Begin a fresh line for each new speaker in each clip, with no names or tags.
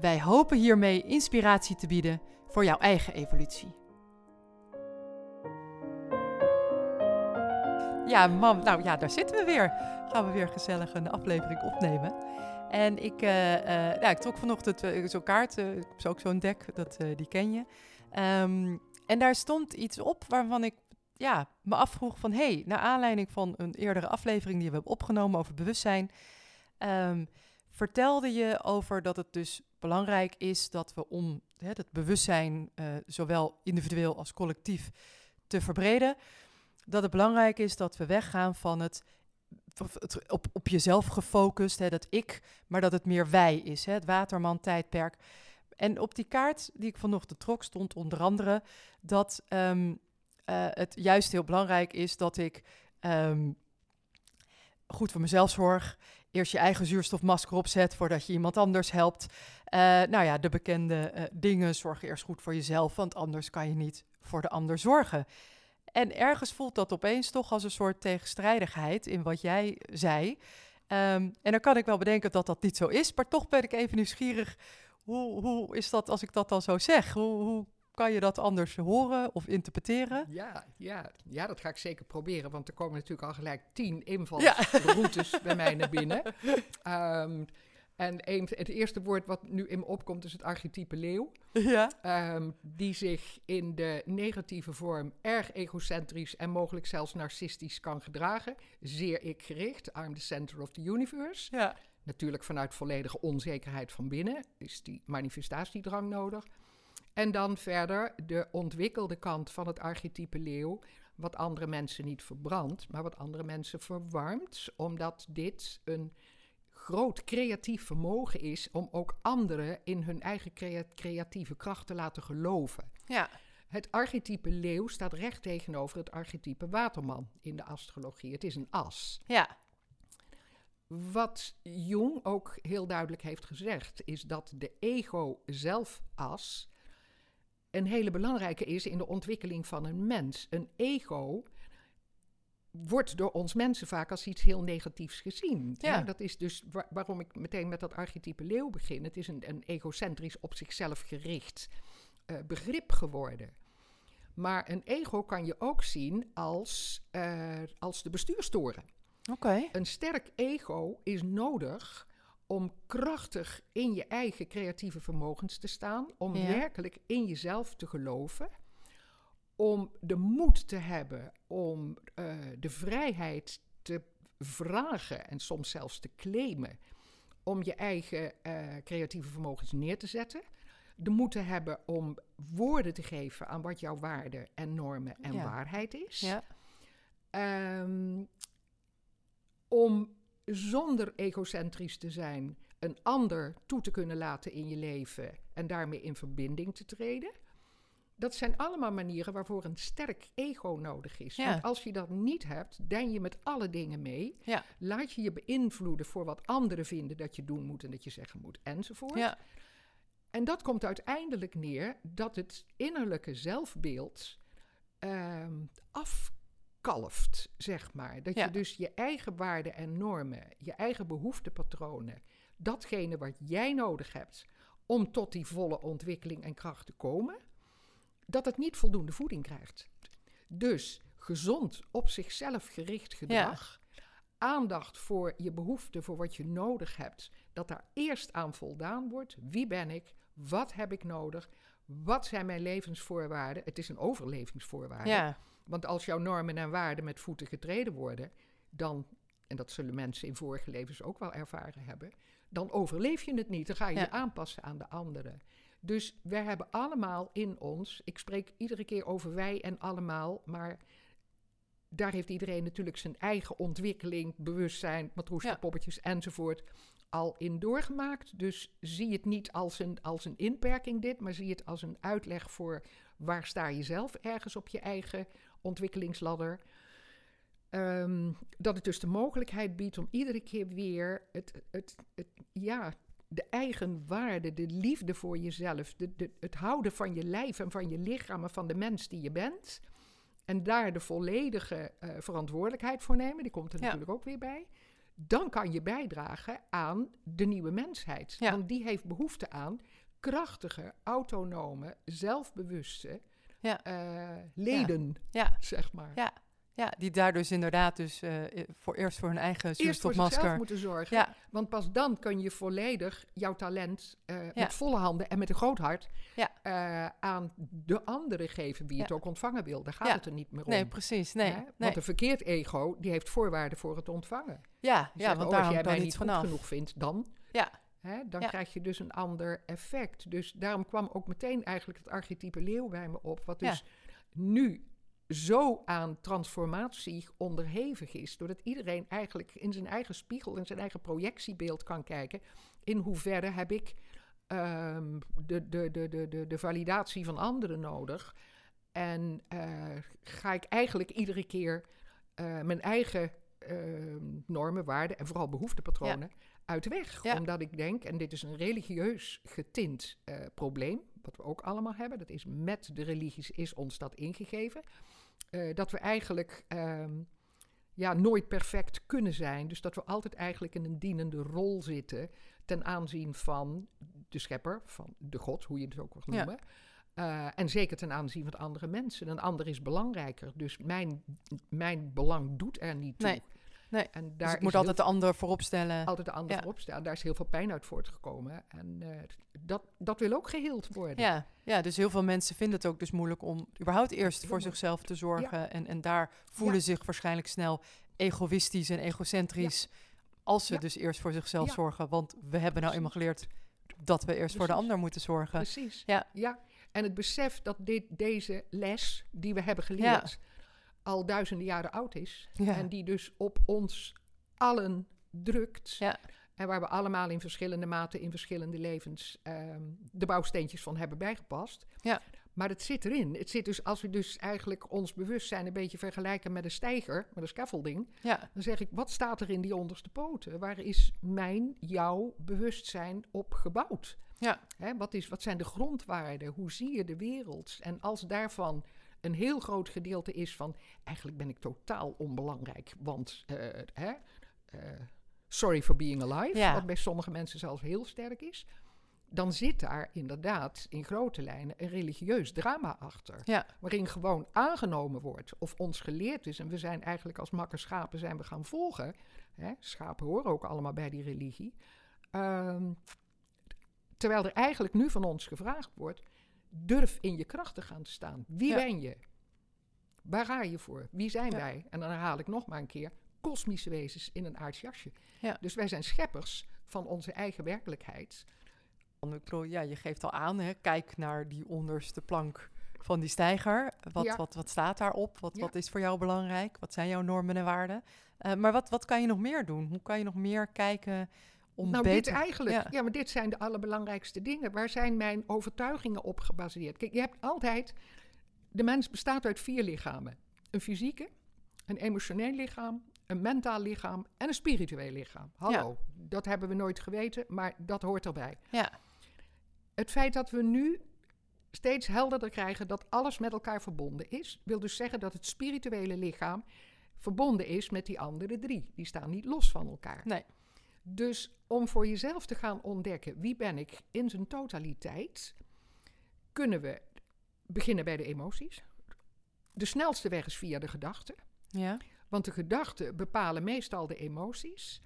Wij hopen hiermee inspiratie te bieden voor jouw eigen evolutie. Ja, mam, nou ja, daar zitten we weer. Gaan we weer gezellig een aflevering opnemen. En ik, uh, uh, nou, ik trok vanochtend uh, zo'n kaart, uh, ook zo'n deck, dat, die ken je. Um, en daar stond iets op waarvan ik ja, me afvroeg van... hé, hey, naar aanleiding van een eerdere aflevering die we hebben opgenomen over bewustzijn... Um, vertelde je over dat het dus belangrijk is dat we om hè, het bewustzijn, uh, zowel individueel als collectief, te verbreden, dat het belangrijk is dat we weggaan van het, op, op jezelf gefocust, hè, dat ik, maar dat het meer wij is, hè, het Waterman-tijdperk. En op die kaart die ik vanochtend trok, stond onder andere dat um, uh, het juist heel belangrijk is dat ik um, goed voor mezelf zorg eerst je eigen zuurstofmasker opzet voordat je iemand anders helpt. Uh, nou ja, de bekende uh, dingen, zorg eerst goed voor jezelf, want anders kan je niet voor de ander zorgen. En ergens voelt dat opeens toch als een soort tegenstrijdigheid in wat jij zei. Um, en dan kan ik wel bedenken dat dat niet zo is, maar toch ben ik even nieuwsgierig. Hoe, hoe is dat als ik dat dan zo zeg? Hoe, hoe kan je dat anders horen of interpreteren?
Ja, ja, ja, dat ga ik zeker proberen. Want er komen natuurlijk al gelijk tien invalsroutes ja. bij mij naar binnen. Um, en een, het eerste woord wat nu in me opkomt is het archetype leeuw. Ja. Um, die zich in de negatieve vorm erg egocentrisch en mogelijk zelfs narcistisch kan gedragen. Zeer ik-gericht. I'm the center of the universe. Ja. Natuurlijk vanuit volledige onzekerheid van binnen is die manifestatiedrang nodig. En dan verder de ontwikkelde kant van het archetype leeuw, wat andere mensen niet verbrandt, maar wat andere mensen verwarmt, omdat dit een groot creatief vermogen is om ook anderen in hun eigen creatieve kracht te laten geloven. Ja. Het archetype leeuw staat recht tegenover het archetype waterman in de astrologie. Het is een as. Ja. Wat Jung ook heel duidelijk heeft gezegd, is dat de ego-zelf-as een hele belangrijke is in de ontwikkeling van een mens. Een ego wordt door ons mensen vaak als iets heel negatiefs gezien. Ja. dat is dus waarom ik meteen met dat archetype leeuw begin. Het is een, een egocentrisch, op zichzelf gericht uh, begrip geworden. Maar een ego kan je ook zien als, uh, als de bestuurstoren. Okay. Een sterk ego is nodig om krachtig in je eigen creatieve vermogens te staan, om werkelijk in jezelf te geloven, om de moed te hebben om uh, de vrijheid te vragen en soms zelfs te claimen, om je eigen uh, creatieve vermogens neer te zetten. De moed te hebben om woorden te geven aan wat jouw waarden en normen en ja. waarheid is. Ja. Um, om zonder egocentrisch te zijn, een ander toe te kunnen laten in je leven en daarmee in verbinding te treden. Dat zijn allemaal manieren waarvoor een sterk ego nodig is. Ja. Want als je dat niet hebt, den je met alle dingen mee. Ja. Laat je je beïnvloeden voor wat anderen vinden dat je doen moet en dat je zeggen moet enzovoort. Ja. En dat komt uiteindelijk neer dat het innerlijke zelfbeeld uh, af kalft, zeg maar. Dat je dus je eigen waarden en normen, je eigen behoeftepatronen, datgene wat jij nodig hebt om tot die volle ontwikkeling en kracht te komen, dat het niet voldoende voeding krijgt. Dus gezond, op zichzelf gericht gedrag, aandacht voor je behoeften, voor wat je nodig hebt, dat daar eerst aan voldaan wordt. Wie ben ik? Wat heb ik nodig? Wat zijn mijn levensvoorwaarden? Het is een overlevingsvoorwaarde. Ja. Want als jouw normen en waarden met voeten getreden worden, dan, en dat zullen mensen in vorige levens ook wel ervaren hebben, dan overleef je het niet. Dan ga je je aanpassen aan de anderen. Dus wij hebben allemaal in ons, ik spreek iedere keer over wij en allemaal, maar daar heeft iedereen natuurlijk zijn eigen ontwikkeling, bewustzijn, matroeska, poppetjes enzovoort al in doorgemaakt. Dus zie het niet als een, als een inperking dit, maar zie het als een uitleg voor waar sta je zelf ergens op je eigen ontwikkelingsladder. Ehm, dat het dus de mogelijkheid biedt om iedere keer weer het, het, het, ja, de eigen waarde, de liefde voor jezelf, de, de, het houden van je lijf en van je lichaam en van de mens die je bent. En daar de volledige uh, verantwoordelijkheid voor nemen, die komt er natuurlijk ook weer bij. Dan kan je bijdragen aan de nieuwe mensheid.
Ja.
Want die heeft behoefte aan krachtige, autonome, zelfbewuste
Ja.
eh, leden,
Ja,
zeg maar.
ja, ja, die daar dus inderdaad dus eh, voor eerst voor hun eigen
Eerst
zuurstofmasker.
moeten zorgen.
Ja,
Want pas dan kun je volledig jouw talent eh,
Ja.
met volle handen en met een groot hart
Ja.
aan de anderen geven, wie het ook ontvangen wil. Daar gaat het er niet meer om.
nee, precies. Nee.
Want een verkeerd ego, die heeft voorwaarden voor het ontvangen.
Ja,
Die
ja
zeggen,
want
oh, als jij mij niet goed genoeg vindt, dan...
Ja,
Hè, dan
Ja.
krijg je dus een ander effect. Dus daarom kwam ook meteen eigenlijk het archetype leeuw bij me op. Wat
Ja.
dus nu zo aan transformatie onderhevig is. Doordat iedereen eigenlijk in zijn eigen spiegel, in zijn eigen projectiebeeld kan kijken. In hoeverre heb ik ehm, de, de, de, de, de, de validatie van anderen nodig. En eh, ga ik eigenlijk iedere keer eh, mijn eigen ehm, normen, waarden en vooral behoeftepatronen uit de weg.
Ja.
Omdat ik denk, en dit is een religieus getint eh, probleem, wat we ook allemaal hebben, dat is met de religies is ons dat ingegeven, eh, dat we eigenlijk ehm, ja, nooit perfect kunnen zijn. Dus dat we altijd eigenlijk in een dienende rol zitten ten aanzien van de schepper, van de God, hoe je het ook wil
Ja.
noemen. Eh, en zeker ten aanzien van andere mensen. Een ander is belangrijker. Dus mijn, mijn belang doet er niet toe.
Nee, nee.
En daar
dus ik
is
moet altijd de ander voorop stellen.
altijd de ander
Ja.
voorop staan. Daar is heel veel pijn uit voortgekomen. En eh, dat, dat wil ook geheeld worden.
Ja, ja, dus heel veel mensen vinden het ook dus moeilijk om überhaupt eerst voor zichzelf te zorgen. En, en daar voelen zich waarschijnlijk snel egoïstisch en egocentrisch. Als ze
Ja.
dus eerst voor zichzelf
Ja.
zorgen. Want we hebben nou eenmaal geleerd dat we eerst voor de ander moeten zorgen.
Precies.
Ja.
ja. En het besef dat dit, deze les die we hebben geleerd al duizenden jaren oud is.
Ja.
En die dus op ons allen drukt.
Ja.
En waar we allemaal in verschillende maten, in verschillende levens ehm, de bouwsteentjes van hebben bijgepast.
Ja.
Maar het zit erin. Het zit dus, als we dus eigenlijk ons bewustzijn een beetje vergelijken met een steiger, met een scaffolding.
Ja,
Dan zeg ik, wat staat er in die onderste poten? Waar is mijn, jouw bewustzijn op gebouwd?
Ja.
Hè, wat, is, wat zijn de grondwaarden? Hoe zie je de wereld? En als daarvan een heel groot gedeelte is van... eigenlijk ben ik totaal onbelangrijk, want... eh, hè, eh, sorry for being alive,
Ja.
wat bij sommige mensen zelfs heel sterk is... dan zit daar inderdaad in grote lijnen een religieus drama achter
ja,
waarin gewoon aangenomen wordt of ons geleerd is. En we zijn eigenlijk als makke schapen zijn we gaan volgen. Hè? Schapen horen ook allemaal bij die religie. Ehm, terwijl er eigenlijk nu van ons gevraagd wordt, durf in je kracht te gaan staan. Wie
Ja.
ben je? Waar ga je voor? Wie zijn
Ja.
wij? En dan herhaal ik nog maar een keer, kosmische wezens in een aards jasje.
Ja.
Dus wij zijn scheppers van onze eigen werkelijkheid.
Want ik bedoel, ja, je geeft al aan, hè, kijk naar die onderste plank van die steiger. Wat,
Ja.
wat, wat staat daarop? Wat,
Ja.
wat is voor jou belangrijk? Wat zijn jouw normen en waarden? Eh, maar wat, wat kan je nog meer doen? Hoe kan je nog meer kijken om
nou,
beter...
dit eigenlijk.
ja.
Ja. maar dit zijn de allerbelangrijkste dingen. Waar zijn mijn overtuigingen op gebaseerd? Kijk, je hebt altijd... De mens bestaat uit vier lichamen. Een fysieke, een emotioneel lichaam, een mentaal lichaam en een spiritueel lichaam. Hallo, dat hebben we nooit geweten, maar dat hoort erbij.
Ja,
Het feit dat we nu steeds helderder krijgen dat alles met elkaar verbonden is, wil dus zeggen dat het spirituele lichaam verbonden is met die andere drie. Die staan niet los van elkaar.
nee.
Dus om voor jezelf te gaan ontdekken wie ben ik in zijn totaliteit, kunnen we beginnen bij de emoties. De snelste weg is via de gedachten,
Ja,
want de gedachten bepalen meestal de emoties.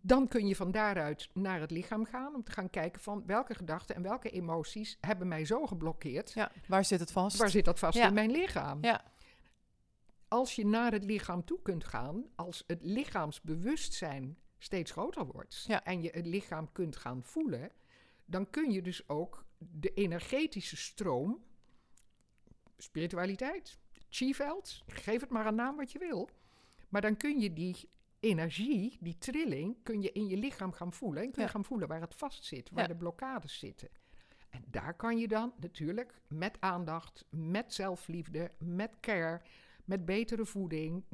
Dan kun je van daaruit naar het lichaam gaan om te gaan kijken van welke gedachten en welke emoties hebben mij zo geblokkeerd.
ja. waar zit het vast?
Waar zit dat vast
Ja.
in mijn lichaam?
Ja,
als je naar het lichaam toe kunt gaan, als het lichaamsbewustzijn steeds groter wordt
Ja.
en je het lichaam kunt gaan voelen, dan kun je dus ook de energetische stroom, spiritualiteit, chi-veld, geef het maar een naam wat je wil, maar dan kun je die energie, die trilling, kun je in je lichaam gaan voelen. En kun je
Ja.
gaan voelen waar het vast zit, waar
Ja.
de blokkades zitten. En daar kan je dan natuurlijk met aandacht, met zelfliefde, met care, met betere voeding.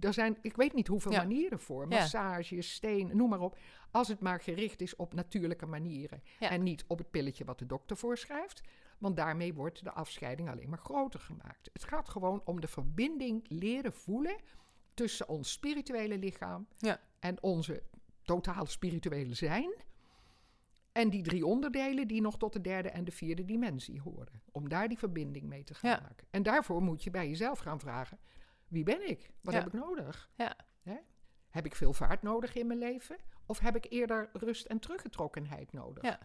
Er zijn, ik weet niet hoeveel
Ja.
manieren voor.
Ja.
Massage, steen, noem maar op. Als het maar gericht is op natuurlijke manieren.
Ja.
En niet op het pilletje wat de dokter voorschrijft. Want daarmee wordt de afscheiding alleen maar groter gemaakt. Het gaat gewoon om de verbinding leren voelen tussen ons spirituele lichaam en onze totale spirituele zijn. En die drie onderdelen die nog tot de derde en de vierde dimensie horen. Om daar die verbinding mee te gaan
Ja.
maken. En daarvoor moet je bij jezelf gaan vragen: wie ben ik? Wat
Ja.
heb ik nodig?
Ja.
Hè? Heb ik veel vaart nodig in mijn leven? Of heb ik eerder rust en teruggetrokkenheid nodig?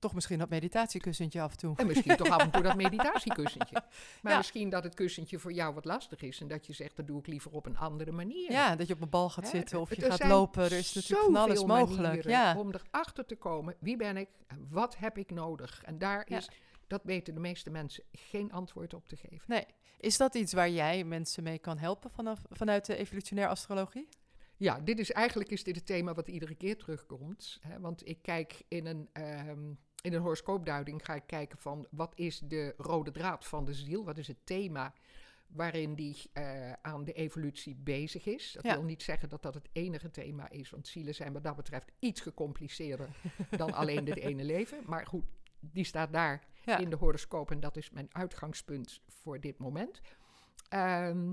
Toch misschien dat meditatiekussentje af en toe.
En misschien toch af en toe dat meditatiekussentje. Maar
Ja.
misschien dat het kussentje voor jou wat lastig is. En dat je zegt, dat doe ik liever op een andere manier.
Ja, dat je op mijn bal gaat
Hè,
zitten of je
er
gaat lopen. Er is natuurlijk van alles mogelijk. Ja.
Om erachter te komen, wie ben ik en wat heb ik nodig? En daar
Ja.
is, dat weten de meeste mensen, geen antwoord op te geven.
Nee. Is dat iets waar jij mensen mee kan helpen vanaf, vanuit de evolutionair astrologie?
Ja, dit is eigenlijk is dit het thema wat iedere keer terugkomt. Hè? Want ik kijk in een, ehm, in een horoscoopduiding, ga ik kijken van wat is de rode draad van de ziel? Wat is het thema waarin die eh, aan de evolutie bezig is? Dat
Ja.
wil niet zeggen dat dat het enige thema is, want zielen zijn wat dat betreft iets gecompliceerder dan alleen dit ene leven. Maar goed, die staat daar
Ja.
in de horoscoop en dat is mijn uitgangspunt voor dit moment. Ehm,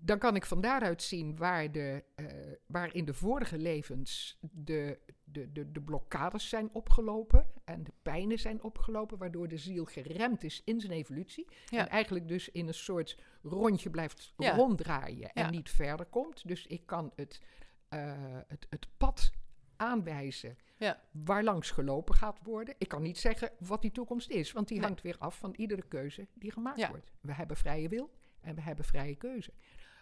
dan kan ik van daaruit zien waar, de, eh, waar in de vorige levens de, de, de, de blokkades zijn opgelopen en de pijnen zijn opgelopen, waardoor de ziel geremd is in zijn evolutie.
Ja.
En eigenlijk dus in een soort rondje blijft
Ja.
ronddraaien en
Ja.
niet verder komt. Dus ik kan het, eh, het, het pad aanwijzen
Ja.
waar langs gelopen gaat worden. Ik kan niet zeggen wat die toekomst is, want die
Nee.
hangt weer af van iedere keuze die gemaakt wordt. We hebben vrije wil en we hebben vrije keuze.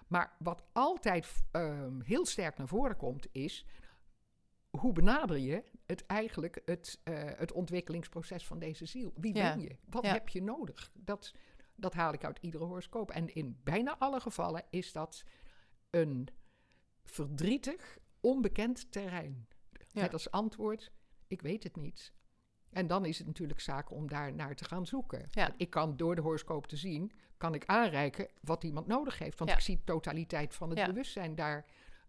Maar wat altijd ehm, heel sterk naar voren komt, is hoe benader je het eigenlijk het, eh, het ontwikkelingsproces van deze ziel? Wie
Ja.
ben je? Wat
Ja.
heb je nodig? Dat, dat haal ik uit iedere horoscoop. En in bijna alle gevallen is dat een verdrietig, onbekend terrein.
Ja.
Met als antwoord, ik weet het niet. En dan is het natuurlijk zaak om daar naar te gaan zoeken.
Ja.
Ik kan door de horoscoop te zien, kan ik aanreiken wat iemand nodig heeft. Want
Ja.
ik zie de totaliteit van het
Ja.
bewustzijn daar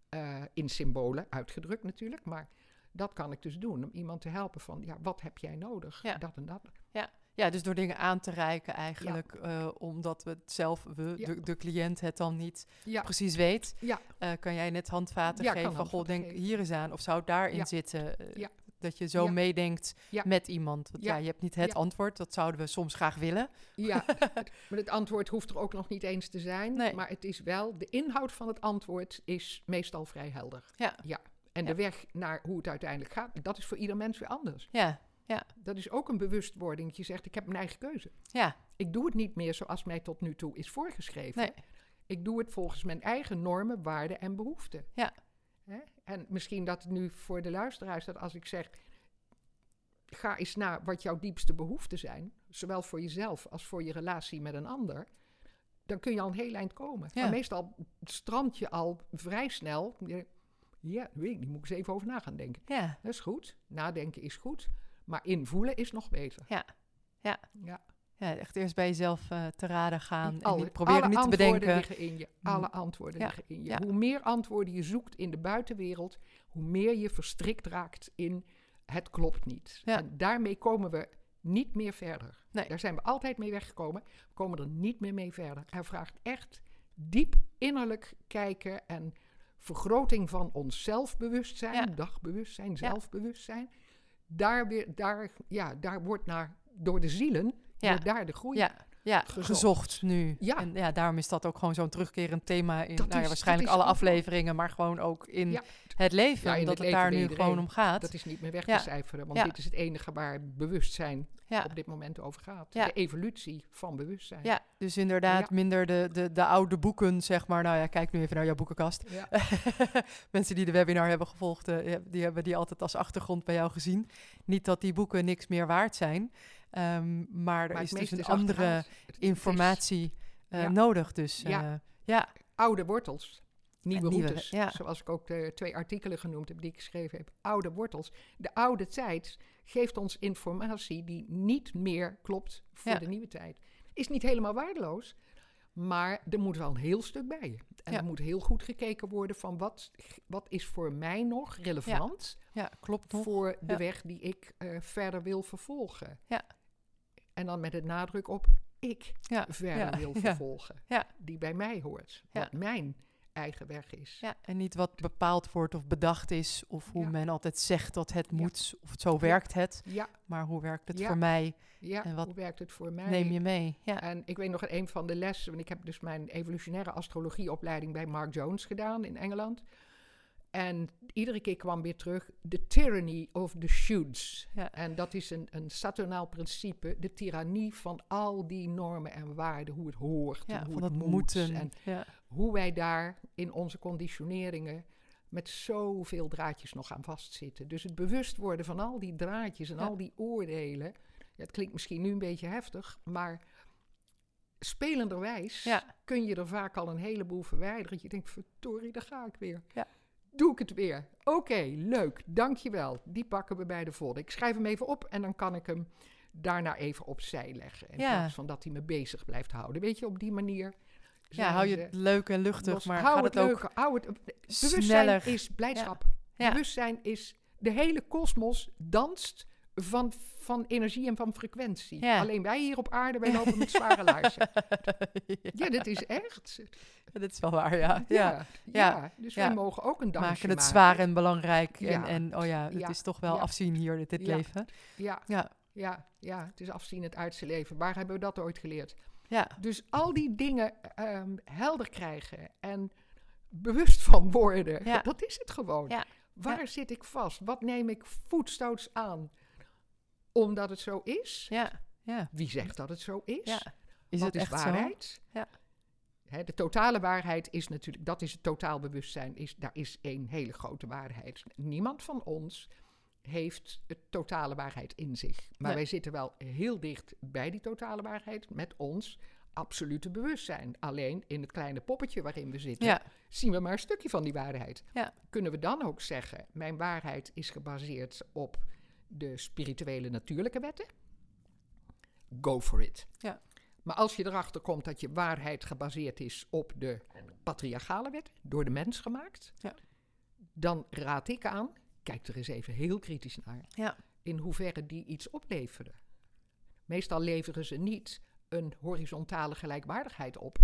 eh, in symbolen uitgedrukt natuurlijk. Maar dat kan ik dus doen, om iemand te helpen van, ja, wat heb jij nodig?
Ja.
Dat en dat.
Ja, dus door dingen aan te reiken eigenlijk, eh, omdat we het zelf, we,
Ja.
de, de cliënt het dan niet
Ja,
precies weet,
ja,
eh, kan jij net handvaten
Ja,
geven van, goh, denk
geven.
hier eens aan, of zou het daarin
Ja.
zitten?
Ja.
Dat je zo
Ja.
meedenkt
Ja.
met iemand. Want ja.
Ja.
je hebt niet het
Ja.
antwoord, dat zouden we soms graag willen.
ja. maar het antwoord hoeft er ook nog niet eens te zijn.
Nee.
Maar het is wel, de inhoud van het antwoord is meestal vrij helder.
Ja.
ja. En
Ja.
de weg naar hoe het uiteindelijk gaat, dat is voor ieder mens weer anders.
Ja,
Dat is ook een bewustwording. Dat je zegt, ik heb mijn eigen keuze.
ja,
Ik doe het niet meer zoals mij tot nu toe is voorgeschreven.
nee,
Ik doe het volgens mijn eigen normen, waarden en behoeften.
Ja.
Hè? En misschien dat nu voor de luisteraars dat als ik zeg... ga eens naar wat jouw diepste behoeften zijn... zowel voor jezelf als voor je relatie met een ander... dan kun je al een heel eind komen.
Ja.
Maar meestal strand je al vrij snel... ja, weet ik niet, moet ik eens even over na gaan denken.
ja,
Dat is goed, nadenken is goed... maar invoelen is nog beter.
Ja. Ja.
ja.
Ja. Echt eerst bij jezelf eh, te raden gaan en
Alle-
niet proberen
alle
niet te
antwoorden
bedenken.
liggen in je. Alle antwoorden
Ja,
liggen in je.
ja.
Hoe meer antwoorden je zoekt in de buitenwereld, hoe meer je verstrikt raakt in het klopt niet.
Ja.
En daarmee komen we niet meer verder.
Nee.
Daar zijn we altijd mee weggekomen. We komen er niet meer mee verder. Er vraagt echt diep innerlijk kijken en vergroting van ons zelfbewustzijn, dagbewustzijn, zelfbewustzijn. Daar, weer, daar, ja, daar wordt naar, door de zielen,
Ja.
wordt daar de groei
Ja, ja
gezocht.
gezocht. nu.
Ja.
En ja, daarom is dat ook gewoon zo'n terugkerend thema in
Dat
nou ja,
is-
waarschijnlijk
dat
alle afleveringen, maar gewoon ook in
Ja.
het leven.
Ja, in
omdat
het
het, daar nu gewoon om gaat.
Dat is niet meer weg te cijferen, want dit is het enige waar bewustzijn op dit moment over gaat. De evolutie van bewustzijn.
ja, dus inderdaad minder de, de, de oude boeken, zeg maar. Nou ja, kijk nu even naar jouw boekenkast. Mensen die de webinar hebben gevolgd, eh, die hebben die altijd als achtergrond bij jou gezien. Niet dat die boeken niks meer waard zijn, ehm, maar er
Maar
is dus een
is
andere informatie eh,
Ja.
nodig. Dus eh,
Ja.
ja,
oude wortels. Nieuwe, routes.
ja.
Zoals ik ook de twee artikelen genoemd heb die ik geschreven heb. Oude wortels. De oude tijd geeft ons informatie die niet meer klopt voor de nieuwe tijd. Is niet helemaal waardeloos, maar er moet wel een heel stuk bij. En
Ja.
er moet heel goed gekeken worden van wat, wat is voor mij nog relevant
Ja, klopt nog.
voor de
Ja.
weg die ik eh, verder wil vervolgen.
Ja.
En dan met het nadruk op ik
Ja,
verder
ja,
wil vervolgen.
Ja.
Die bij mij hoort. Wat mijn eigen weg is.
Ja, en niet wat bepaald wordt of bedacht is, of hoe men altijd zegt dat het moet, of zo werkt het.
Ja,
Maar hoe werkt het voor mij?
ja.
En wat
hoe werkt het voor mij?
Neem je mee? Ja,
En ik weet nog een van de lessen, want ik heb dus mijn evolutionaire astrologieopleiding bij Mark Jones gedaan in Engeland. En iedere keer kwam weer terug, the tyranny of the shoulds.
Ja.
En dat is een, een Saturnaal principe, de tirannie van al die normen en waarden, hoe het hoort
ja
en hoe het moet.
moeten.
En
ja.
hoe wij daar in onze conditioneringen met zoveel draadjes nog aan vastzitten. Dus het bewust worden van al die draadjes en al die oordelen. Het klinkt misschien nu een beetje heftig, maar spelenderwijs kun je er vaak al een heleboel verwijderen. Dat je denkt, verdorie, daar ga ik weer.
Ja.
Doe ik het weer. Oké, leuk, dankjewel. Die pakken we bij de volgende. Ik schrijf hem even op en dan kan ik hem daarna even opzij leggen. In
Ja.
plaats van dat hij me bezig blijft houden. Weet je, op die manier...
ja, hou je het leuk en luchtig,
los-
maar
hou het hou het... Bewustzijn
sneller?
is blijdschap.
Ja.
Bewustzijn is... De hele kosmos danst van, van energie en van frequentie.
Ja.
Alleen wij hier op aarde, wij lopen met zware laarzen. Ja, dit is echt.
Ja, dat is wel waar, ja. ja.
Ja. Dus wij mogen ook een dansje
Maken het
maken.
zwaar en belangrijk. En, en oh ja, het is toch wel afzien hier, dit, leven.
Ja,
Ja,
ja, ja, het is afzien het aardse leven. Waar hebben we dat ooit geleerd?
ja,
Dus al die dingen ehm, helder krijgen en bewust van worden,
Ja.
dat is het gewoon. Waar zit ik vast? Wat neem ik voetstoots aan? Omdat het zo is?
ja, ja.
Wie zegt dat het zo is?
ja. Is
Wat
het
is
echt
waarheid?
Ja.
Hè, de totale waarheid is natuurlijk, dat is het totaal bewustzijn, is, daar is één hele grote waarheid. Niemand van ons heeft het totale waarheid in zich. Maar
Nee.
wij zitten wel heel dicht bij die totale waarheid met ons absolute bewustzijn. Alleen in het kleine poppetje waarin we
zo?
zitten,
Ja,
zien we maar een stukje van die waarheid.
Ja.
Kunnen we dan ook zeggen, mijn waarheid is gebaseerd op de spirituele natuurlijke wetten? Go for it.
Ja.
Maar als je erachter komt dat je waarheid gebaseerd is op de patriarchale wet, door de mens gemaakt,
Ja.
dan raad ik aan, kijk er eens even heel kritisch naar,
ja,
in hoeverre die iets opleveren. Meestal leveren ze niet een horizontale gelijkwaardigheid op,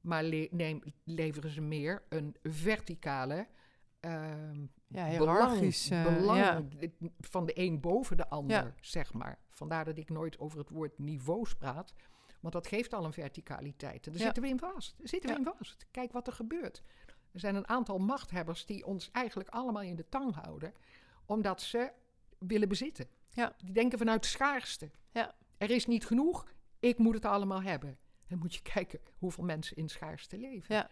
maar le- neem, leveren ze meer een verticale ehm,
ja
belang,
hiërarchisch. eh,
belang
ja.
van de een boven de ander,
Ja.
zeg maar. Vandaar dat ik nooit over het woord niveaus praat, want dat geeft al een verticaliteit. En daar zitten we in vast. Daar zitten we in vast. Kijk wat er gebeurt. Er zijn een aantal machthebbers die ons eigenlijk allemaal in de tang houden, omdat ze willen bezitten.
Ja.
Die denken vanuit schaarste.
Ja.
Er is niet genoeg, ik moet het allemaal hebben. Dan moet je kijken hoeveel mensen in schaarste leven.
Ja.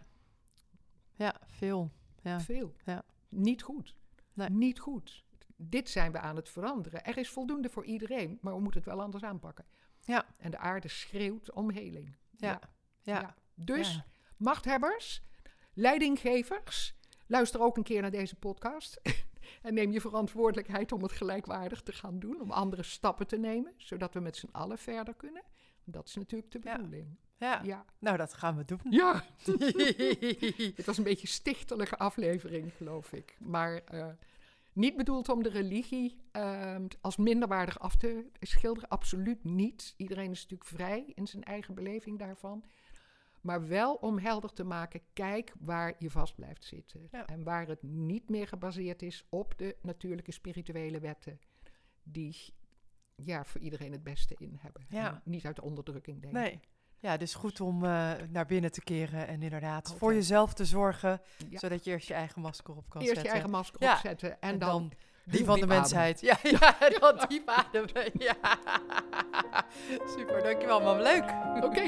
Ja, veel. Ja.
Veel.
Ja.
Niet goed.
Nee.
Niet goed. Dit zijn we aan het veranderen. Er is voldoende voor iedereen, maar we moeten het wel anders aanpakken.
Ja.
En de aarde schreeuwt om heling.
Ja. Ja.
Dus, machthebbers, leidinggevers, luister ook een keer naar deze podcast. en neem je verantwoordelijkheid om het gelijkwaardig te gaan doen. Om andere stappen te nemen, zodat we met z'n allen verder kunnen. Dat is natuurlijk de bedoeling.
Ja.
Ja.
nou dat gaan we doen.
Ja. Het was een beetje een stichtelijke aflevering, geloof ik. Maar eh, niet bedoeld om de religie ehm, als minderwaardig af te schilderen. Absoluut niet. Iedereen is natuurlijk vrij in zijn eigen beleving daarvan. Maar wel om helder te maken, kijk waar je vast blijft zitten.
Ja.
En waar het niet meer gebaseerd is op de natuurlijke spirituele wetten. Die ja, voor iedereen het beste in hebben.
Ja.
Niet uit de onderdrukking denken.
Nee. Ja, dus goed om eh, naar binnen te keren en inderdaad voor jezelf te zorgen,
Ja.
zodat je eerst je eigen masker op kan
Eerst
zetten.
je eigen masker
Ja.
opzetten en,
en
dan,
dan die van de mensheid. Ja, ja, dan diep ademen. Ja. Super, dankjewel mam. Leuk.
Oké,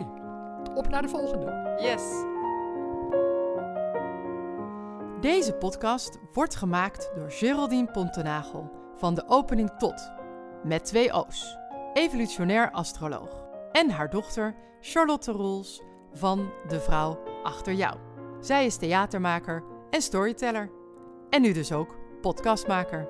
op naar de volgende.
Yes. Deze podcast wordt gemaakt door Geraldine Pontenagel van de opening tot, met twee O's, evolutionair astroloog, en haar dochter Charlotte Roels van De Vrouw Achter Jou. Zij is theatermaker, en storyteller. En nu dus ook podcastmaker.